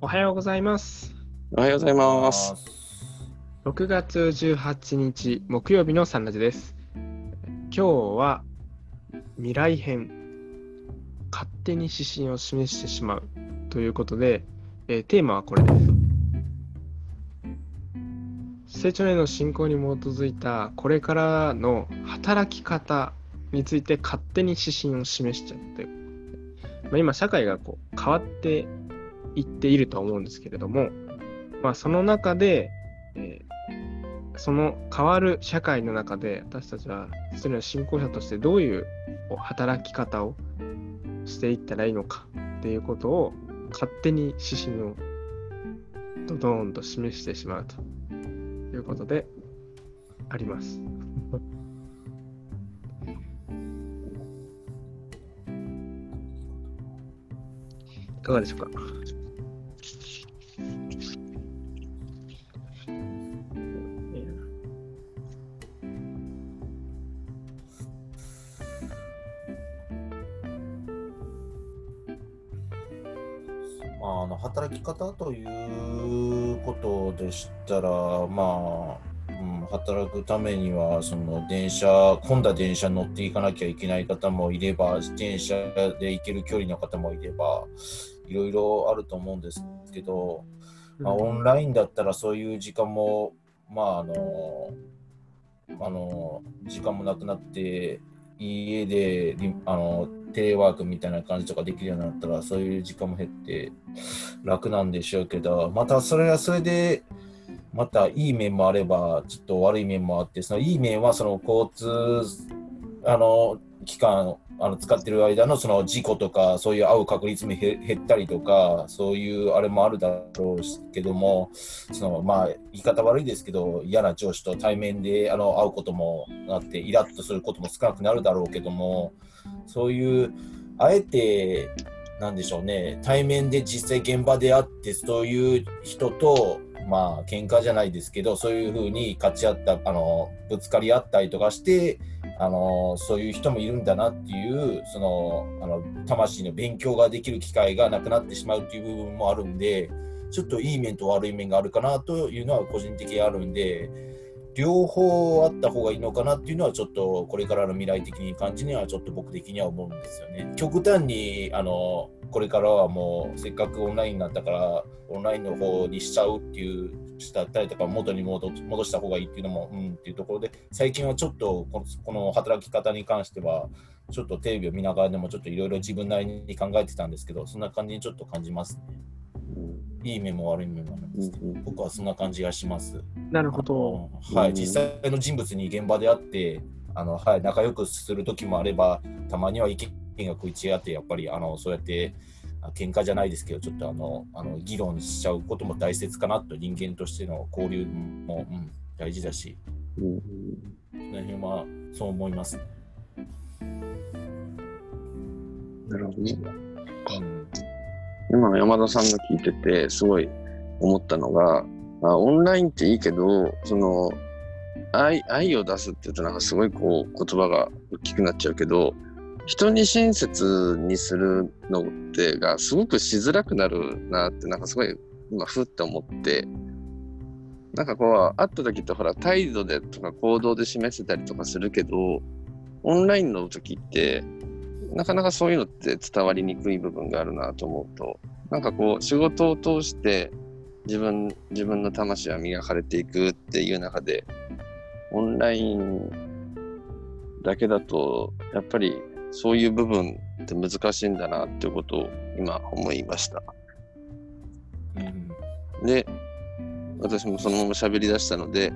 おはようございます。おはようございます。6月18日木曜日のサンラジです。今日は未来編、勝手に指針を示してしまうということで、えーテーマはこれです。成長への進行に基づいたこれからの働き方について勝手に指針を示しちゃうというまあ、今社会がこう変わっていっているとは思うんですけれども、まあ、その中で、えーその変わる社会の中で私たちは一人の信仰者としてどういう働き方をしていったらいいのかっていうことを勝手に指針をドドーンと示してしまうということであります。いかがでしょうか？働き方ということでしたら、まあ、うん、働くためには、その電車、混んだ電車に乗っていかなきゃいけない方もいれば、自転車で行ける距離の方もいれば、いろいろあると思うんですけど、まあ、オンラインだったらそういう時間も、まあ、あの、あの、時間もなくなって、家であのテレワークみたいな感じとかできるようになったらそういう時間も減って楽なんでしょうけどまたそれはそれでまたいい面もあればちょっと悪い面もあってそのいい面はその交通あの期間あの使ってる間のその事故とかそういう会う確率も減ったりとかそういうあれもあるだろうけどもそのまあ言い方悪いですけど嫌な上司と対面であの会うこともあってイラッとすることも少なくなるだろうけどもそういうあえてなんでしょうね対面で実際現場で会ってそういう人とまあ喧嘩じゃないですけどそういうふうに勝ち合ったあのぶつかり合ったりとかしてあのそういう人もいるんだなっていうそのあの魂の勉強ができる機会がなくなってしまうっていう部分もあるんでちょっといい面と悪い面があるかなというのは個人的にあるんで両方あった方がいいのかなっていうのはちょっとこれからの未来的に感じにはちょっと僕的には思うんですよね。極端にあのこれからはもうせっかくオンラインになったからオンラインの方にしちゃうっていうしたったりとか元に戻した方がいいっていうのもうんっていうところで最近はちょっとこのこの働き方に関してはちょっとテレビを見ながらでもちょっといろいろ自分なりに考えてたんですけどそんな感じにちょっと感じますね。いい面も悪い面もあるんですけど僕はそんな感じがします。なるほど。はい、うん実際の人物に現場で会ってあの、はい、仲良くする時もあればたまには意見が食い違ってやっぱりあのそうやってあ喧嘩じゃないですけどちょっとあのあの議論しちゃうことも大切かなと人間としての交流も、うん、大事だしうんその辺はそう思いますね。なるほどね。うん今の、山田さんが聞いてて、すごい思ったのが、あオンラインっていいけど、その、愛愛を出すって言うとなんかすごいこう言葉が大きくなっちゃうけど、人に親切にするのってがすごくしづらくなるなってなんかすごい今ふって思って、なんかこう会った時ってほら態度でとか行動で示せたりとかするけど、オンラインの時ってなかなかそういうのって伝わりにくい部分があるなと思うと、なんかこう仕事を通して自分、自分の魂は磨かれていくっていう中で、オンラインだけだと、やっぱりそういう部分って難しいんだなっていうことを今思いました。うんで、私もそのまま喋り出したので、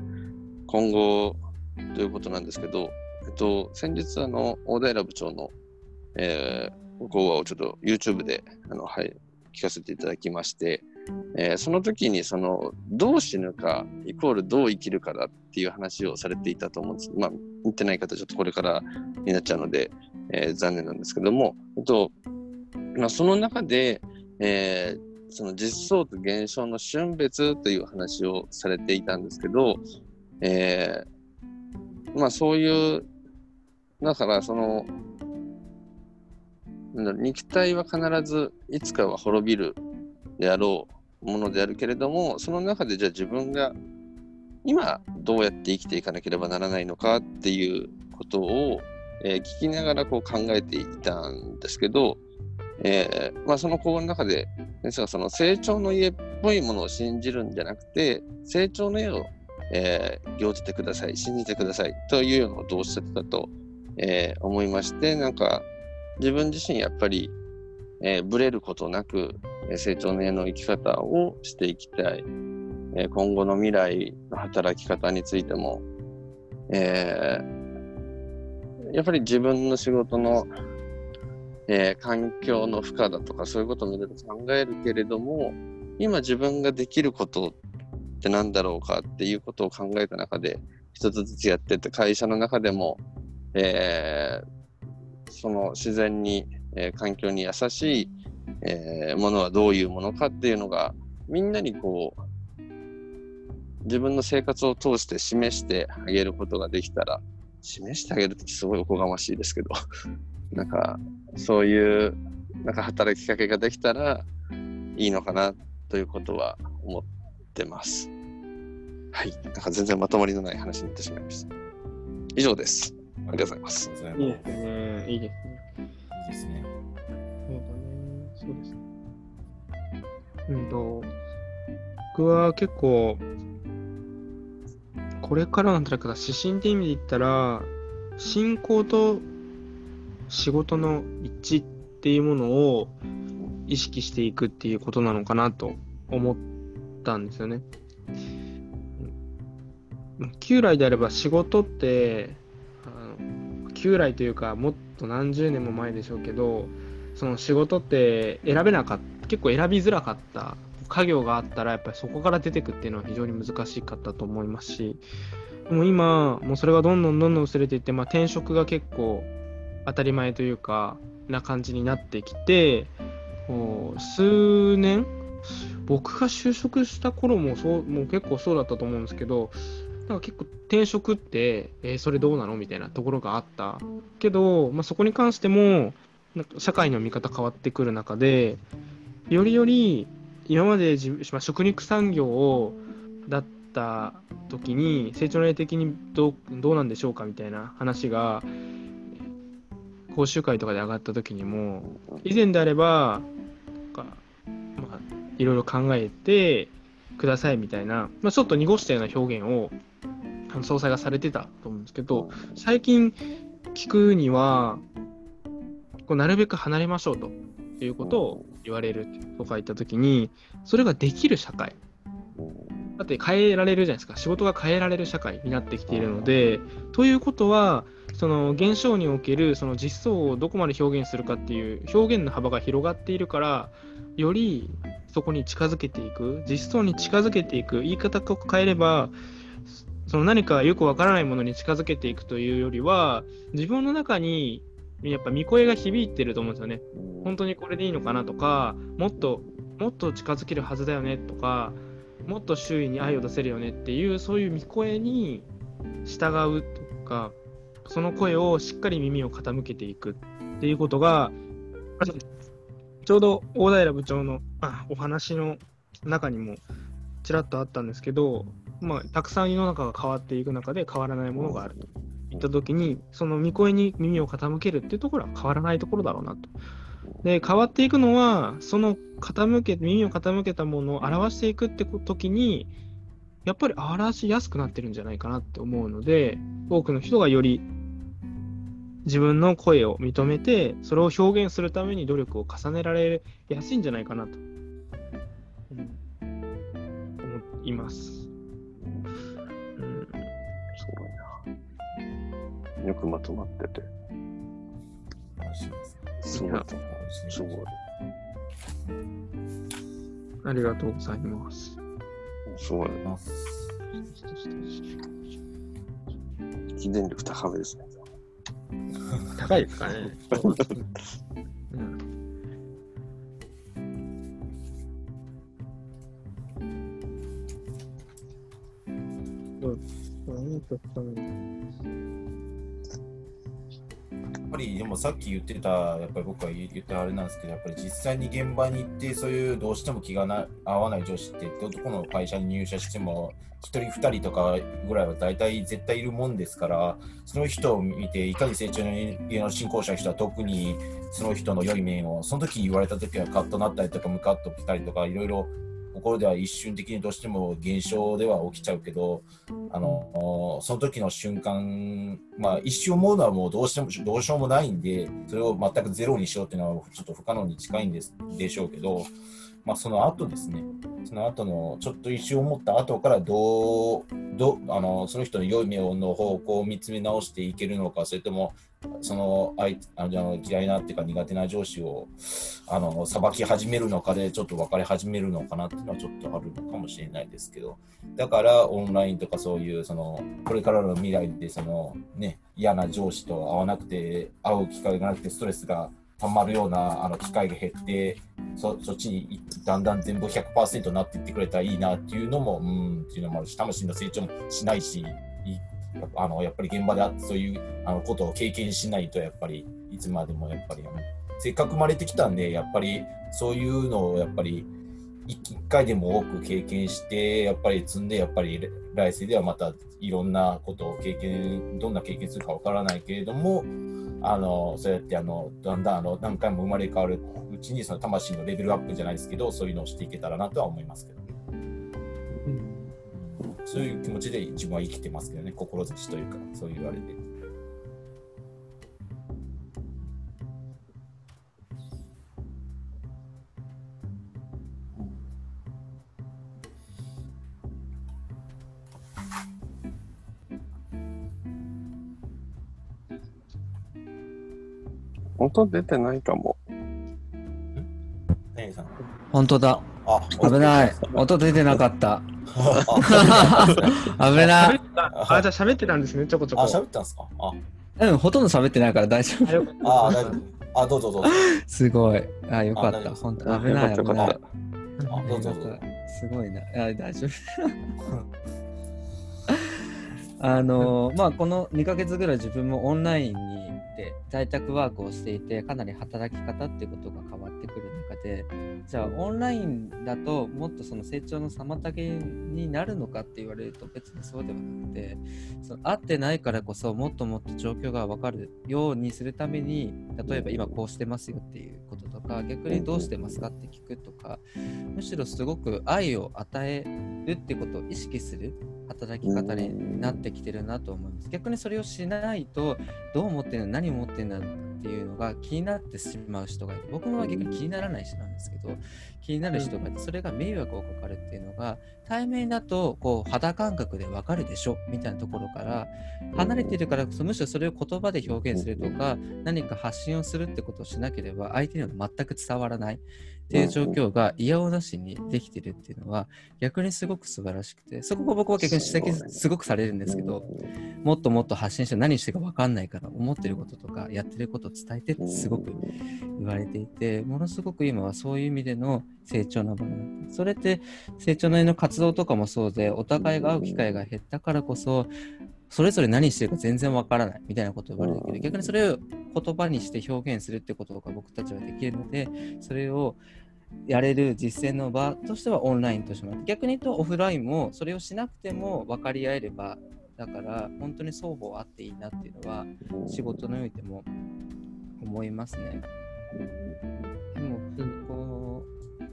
今後ということなんですけど、えっと、先日、あの、大平部長の、えー、講話をちょっと YouTube で、あの、はい、聞かせていただきまして、えーその時に、その、どう死ぬか、イコールどう生きるかだっていう話をされていたと思うんです。まあ、見てない方、ちょっとこれからになっちゃうので、えー残念なんですけども、と、まあ、その中で、えーその実相と現象の瞬別という話をされていたんですけど、えーまあそういう、だからその、肉体は必ずいつかは滅びるであろうものであるけれども、その中でじゃあ自分が今どうやって生きていかなければならないのかっていうことを、えー聞きながらこう考えていたんですけど、えーまあ、その講話の中で先生がその成長の家っぽいものを信じるんじゃなくて成長の家を、えー行じてください信じてくださいというようなことをおっしゃってたと、えー思いましてなんか自分自身やっぱり、えーブレることなくえ成長の家の生き方をしていきたい、えー今後の未来の働き方についても、えーやっぱり自分の仕事の、えー環境の負荷だとかそういうこともいろいろ考えるけれども今自分ができることって何だろうかっていうことを考えた中で一つずつやってて会社の中でも、えーその自然に、えー環境に優しい、えーものはどういうものかっていうのがみんなにこう自分の生活を通して示してあげることができたら示してあげるってすごいおこがましいですけど なんかそういうなんか働きかけができたらいいのかなということは思ってます。はい。なんか全然まとまりのない話になってしまいました。以上です。ありがとうございますいいいですね。いいですね。いいですね。そうだね。そうですね。うんと、僕は結構、これからの働き方、指針って意味で言ったら、信仰と仕事の一致っていうものを意識していくっていうことなのかなと思ったんですよね。うん旧来であれば仕事って、旧来というかもっと何十年も前でしょうけど、その仕事って選べなかった、結構選びづらかった。家業があったらやっぱりそこから出てくっていうのは非常に難しかったと思いますし、でも今、もうそれがどんどんどんどん薄れていって、まあ、転職が結構当たり前というか、な感じになってきて、こう数年、僕が就職した頃もそうもう結構そうだったと思うんですけど、なんか結構転職って、えーそれどうなのみたいなところがあった。けど、まあ、そこに関してもなんか社会の見方変わってくる中でよりより今まで自まあ、食肉産業をだった時に成長例的にどうどうなんでしょうかみたいな話が講習会とかで上がった時にも以前であればか、まあ、いろいろ考えてくださいみたいな、まあ、ちょっと濁したような表現を総裁がされてたと思うんですけど最近聞くにはこうなるべく離れましょうということを言われるとか言った時にそれができる社会。だって変えられるじゃないですか。仕事が変えられる社会になってきているのでということはその現象におけるその実相をどこまで表現するかっていう表現の幅が広がっているからよりそこに近づけていく実相に近づけていく言い方を変えればその何かよくわからないものに近づけていくというよりは自分の中にやっぱ見声が響いてると思うんですよね。本当にこれでいいのかなとかもっともっと近づけるはずだよねとかもっと周囲に愛を出せるよねっていうそういう見声に従うとかその声をしっかり耳を傾けていくっていうことがちょうど大平部長のお話の中にもちらっとあったんですけど、まあ、たくさん世の中が変わっていく中で変わらないものがあるといった時にその見声に耳を傾けるっていうところは変わらないところだろうなと。で変わっていくのはその傾け耳を傾けたものを表していくって時にやっぱり表しやすくなってるんじゃないかなって思うので多くの人がより自分の声を認めてそれを表現するために努力を重ねられやすいんじゃないかなと、うん思います。よくまとまってて。すごいいや。すごい。ありがとうございます。すごい。あ記念力高めですね。高いですかね。うんそうそういいところにやっぱりでもさっき言ってたやっぱり僕は言ったあれなんですけどやっぱり実際に現場に行ってそういうどうしても気がな合わない上司ってどこの会社に入社しても1人2人とかぐらいは大体絶対いるもんですからその人を見ていかに成長の進行者の人は特にその人の良い面をその時言われた時はカッとなったりとかムカッときたりとかいろいろ心では一瞬的にどうしても現象では起きちゃうけどあのその時の瞬間、まあ、一瞬思うのはもうどうしてもどうしようもないんでそれを全くゼロにしようっていうのはちょっと不可能に近いんですでしょうけど、まあ、その後ですねその後のちょっと一瞬思った後からどうどあのその人の良い目の方向を見つめ直していけるのかそれともその相あの嫌いなっていうか苦手な上司をあの裁き始めるのかでちょっと別れ始めるのかなっていうのはちょっとあるのかもしれないですけど。だからオンラインとかそういうそのこれからの未来でその、ね、嫌な上司と会わなくて会う機会がなくてストレスがたまるようなあの機会が減ってそそっちにだんだん全部100%になっていってくれたらいいなっていうのもうんっていうのもあるし魂の成長もしないしあのやっぱり現場であってそういうあのことを経験しないとやっぱりいつまでもやっぱりせっかく生まれてきたんでやっぱりそういうのをやっぱり一回でも多く経験してやっぱり積んでやっぱり来世ではまたいろんなことを経験どんな経験するかわからないけれどもあのそうやってあのだんだんあの何回も生まれ変わるうちにその魂のレベルアップじゃないですけどそういうのをしていけたらなとは思いますけど。そういう気持ちで自分は生きてますけどね、志というか、そう言われて。音出てないかも。何さん本当だ。あ、危ない。音出てなかった。危ない。あ、じゃあ喋ってたんですね、ちょこちょあ、こ。喋ったんですか？あ、うん、ほとんど喋ってないから大丈夫。あ大丈夫。あ、どうぞどうぞ。すごい。あ、よかった。本当危ない。危ない。あ、どうぞどうぞ。すごいな。あ大丈夫。あのまあこの2ヶ月ぐらい自分もオンラインに行って在宅ワークをしていてかなり働き方っていうことが変わってくる中でじゃあオンラインだともっとその成長の妨げになるのかって言われると別にそうではなくてその会ってないからこそもっともっと状況が分かるようにするために例えば今こうしてますよっていうこととか逆にどうしてますかって聞くとかむしろすごく愛を与えるってことを意識する働き方になってきてるなと思います。逆にそれをしないとどう思ってるの何を思ってるんだっていうのが気になってしまう人がいる。僕は逆に気にならない人なんですけど気になる人がいてそれが迷惑をかかるっていうのが対面だとこう肌感覚でわかるでしょみたいなところから離れているからこそむしろそれを言葉で表現するとか何か発信をするってことをしなければ相手には全く伝わらないっていう状況が嫌おなしにできてるっていうのは逆にすごく素晴らしくてそこが僕は逆に指摘すごくされるんですけどもっともっと発信して何してか分かんないから思ってることとかやってることを伝えてってすごく言われていてものすごく今はそういう意味での成長の場になってそれって成長なりの活動とかもそうでお互いが会う機会が減ったからこそそれぞれ何してるか全然わからないみたいなことを言われるけど逆にそれを言葉にして表現するってことが僕たちはできるのでそれをやれる実践の場としてはオンラインとしてもらって逆に言うとオフラインもそれをしなくても分かり合えればだから本当に双方あっていいなっていうのは仕事においても思いますね。でもこ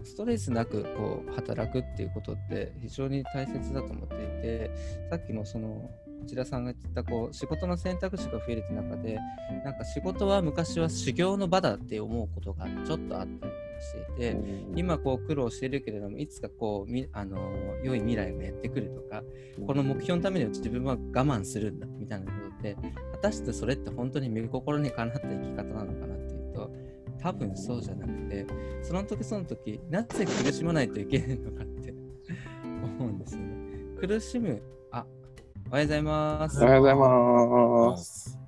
うストレスなくこう働くっていうことって非常に大切だと思っていてさっきもその内田さんが言ったこう仕事の選択肢が増えるって中でなんか仕事は昔は修行の場だって思うことがちょっとあったしていて今こう苦労しているけれどもいつかこうみあの良い未来がやってくるとかこの目標のためには自分は我慢するんだみたいなことで果たしてそれって本当に身心にかなった生き方なのかなっていうと多分そうじゃなくてその時その時なぜ苦しまないといけないのかって 思うんですよね。苦しむあおはようございます。おはようございます。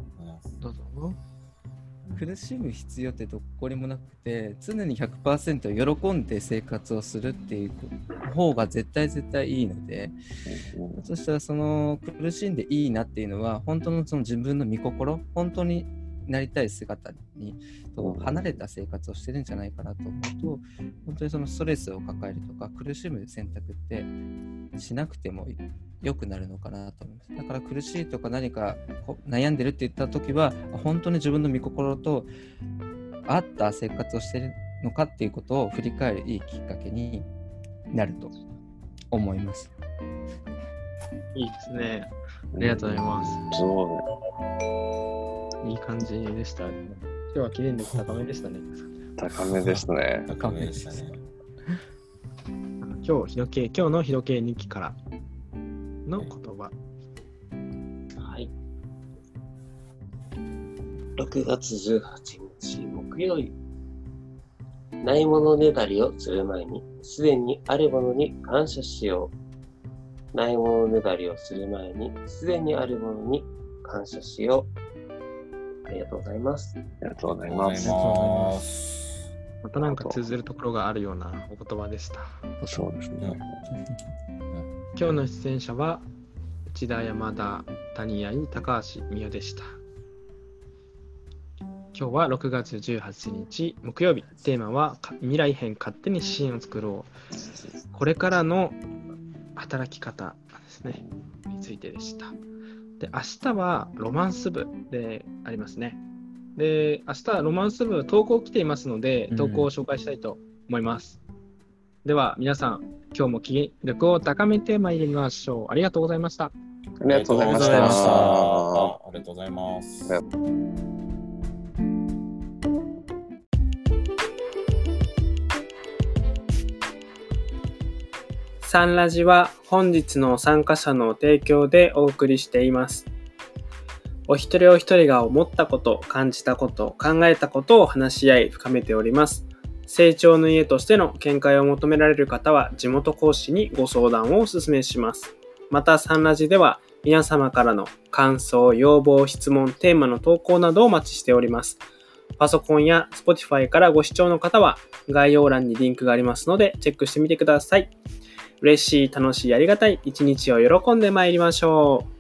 苦しむ必要ってどこにもなくて常に100%喜んで生活をするっていう方が絶対絶対いいのでそしたらその苦しんでいいなっていうのは本当のその自分の身心本当になりたい姿にと離れた生活をしてるんじゃないかなと思うと本当にそのストレスを抱えるとか苦しむ選択ってしなくても良くなるのかなと思いますだから苦しいとか何か悩んでるって言った時は本当に自分の御心と合った生活をしてるのかっていうことを振り返るいいきっかけになると思います。いいですね。ありがとうございます。そういい感じでした。今日は記念力高めでしたね。高めですね。高めでしたね。今日、日時計、今日の日時計日記からの言葉。はい。6月18日木曜日。ないものねだりをする前に、すでにあるものに感謝しよう。ないものねだりをする前に、すでにあるものに感謝しよう。ありがとうございます。ありがとうございありがとうございます。ます。またなんか通ずるところがあるようなお言葉でした。そうですね。今日の出演者は内田山田谷合高橋美代でした今日は6月18日木曜日テーマはか未来編勝手に指針を作ろうこれからの働き方ですねについてでしたで明日はロマンス部でありますねで明日はロマンス部投稿来ていますので投稿を紹介したいと思います、では皆さん今日も気力を高めてまいりましょう。ありがとうございました。ありがとうございましたありがとうございます。サンラジは本日の参加者の提供でお送りしています。お一人お一人が思ったこと、感じたこと、考えたことを話し合い深めております。成長の家としての見解を求められる方は地元講師にご相談をお勧めします。またサンラジでは皆様からの感想、要望、質問、テーマの投稿などをお待ちしております。パソコンや Spotify からご視聴の方は概要欄にリンクがありますのでチェックしてみてください。嬉しい、楽しい、ありがたい一日を喜んで参りましょう。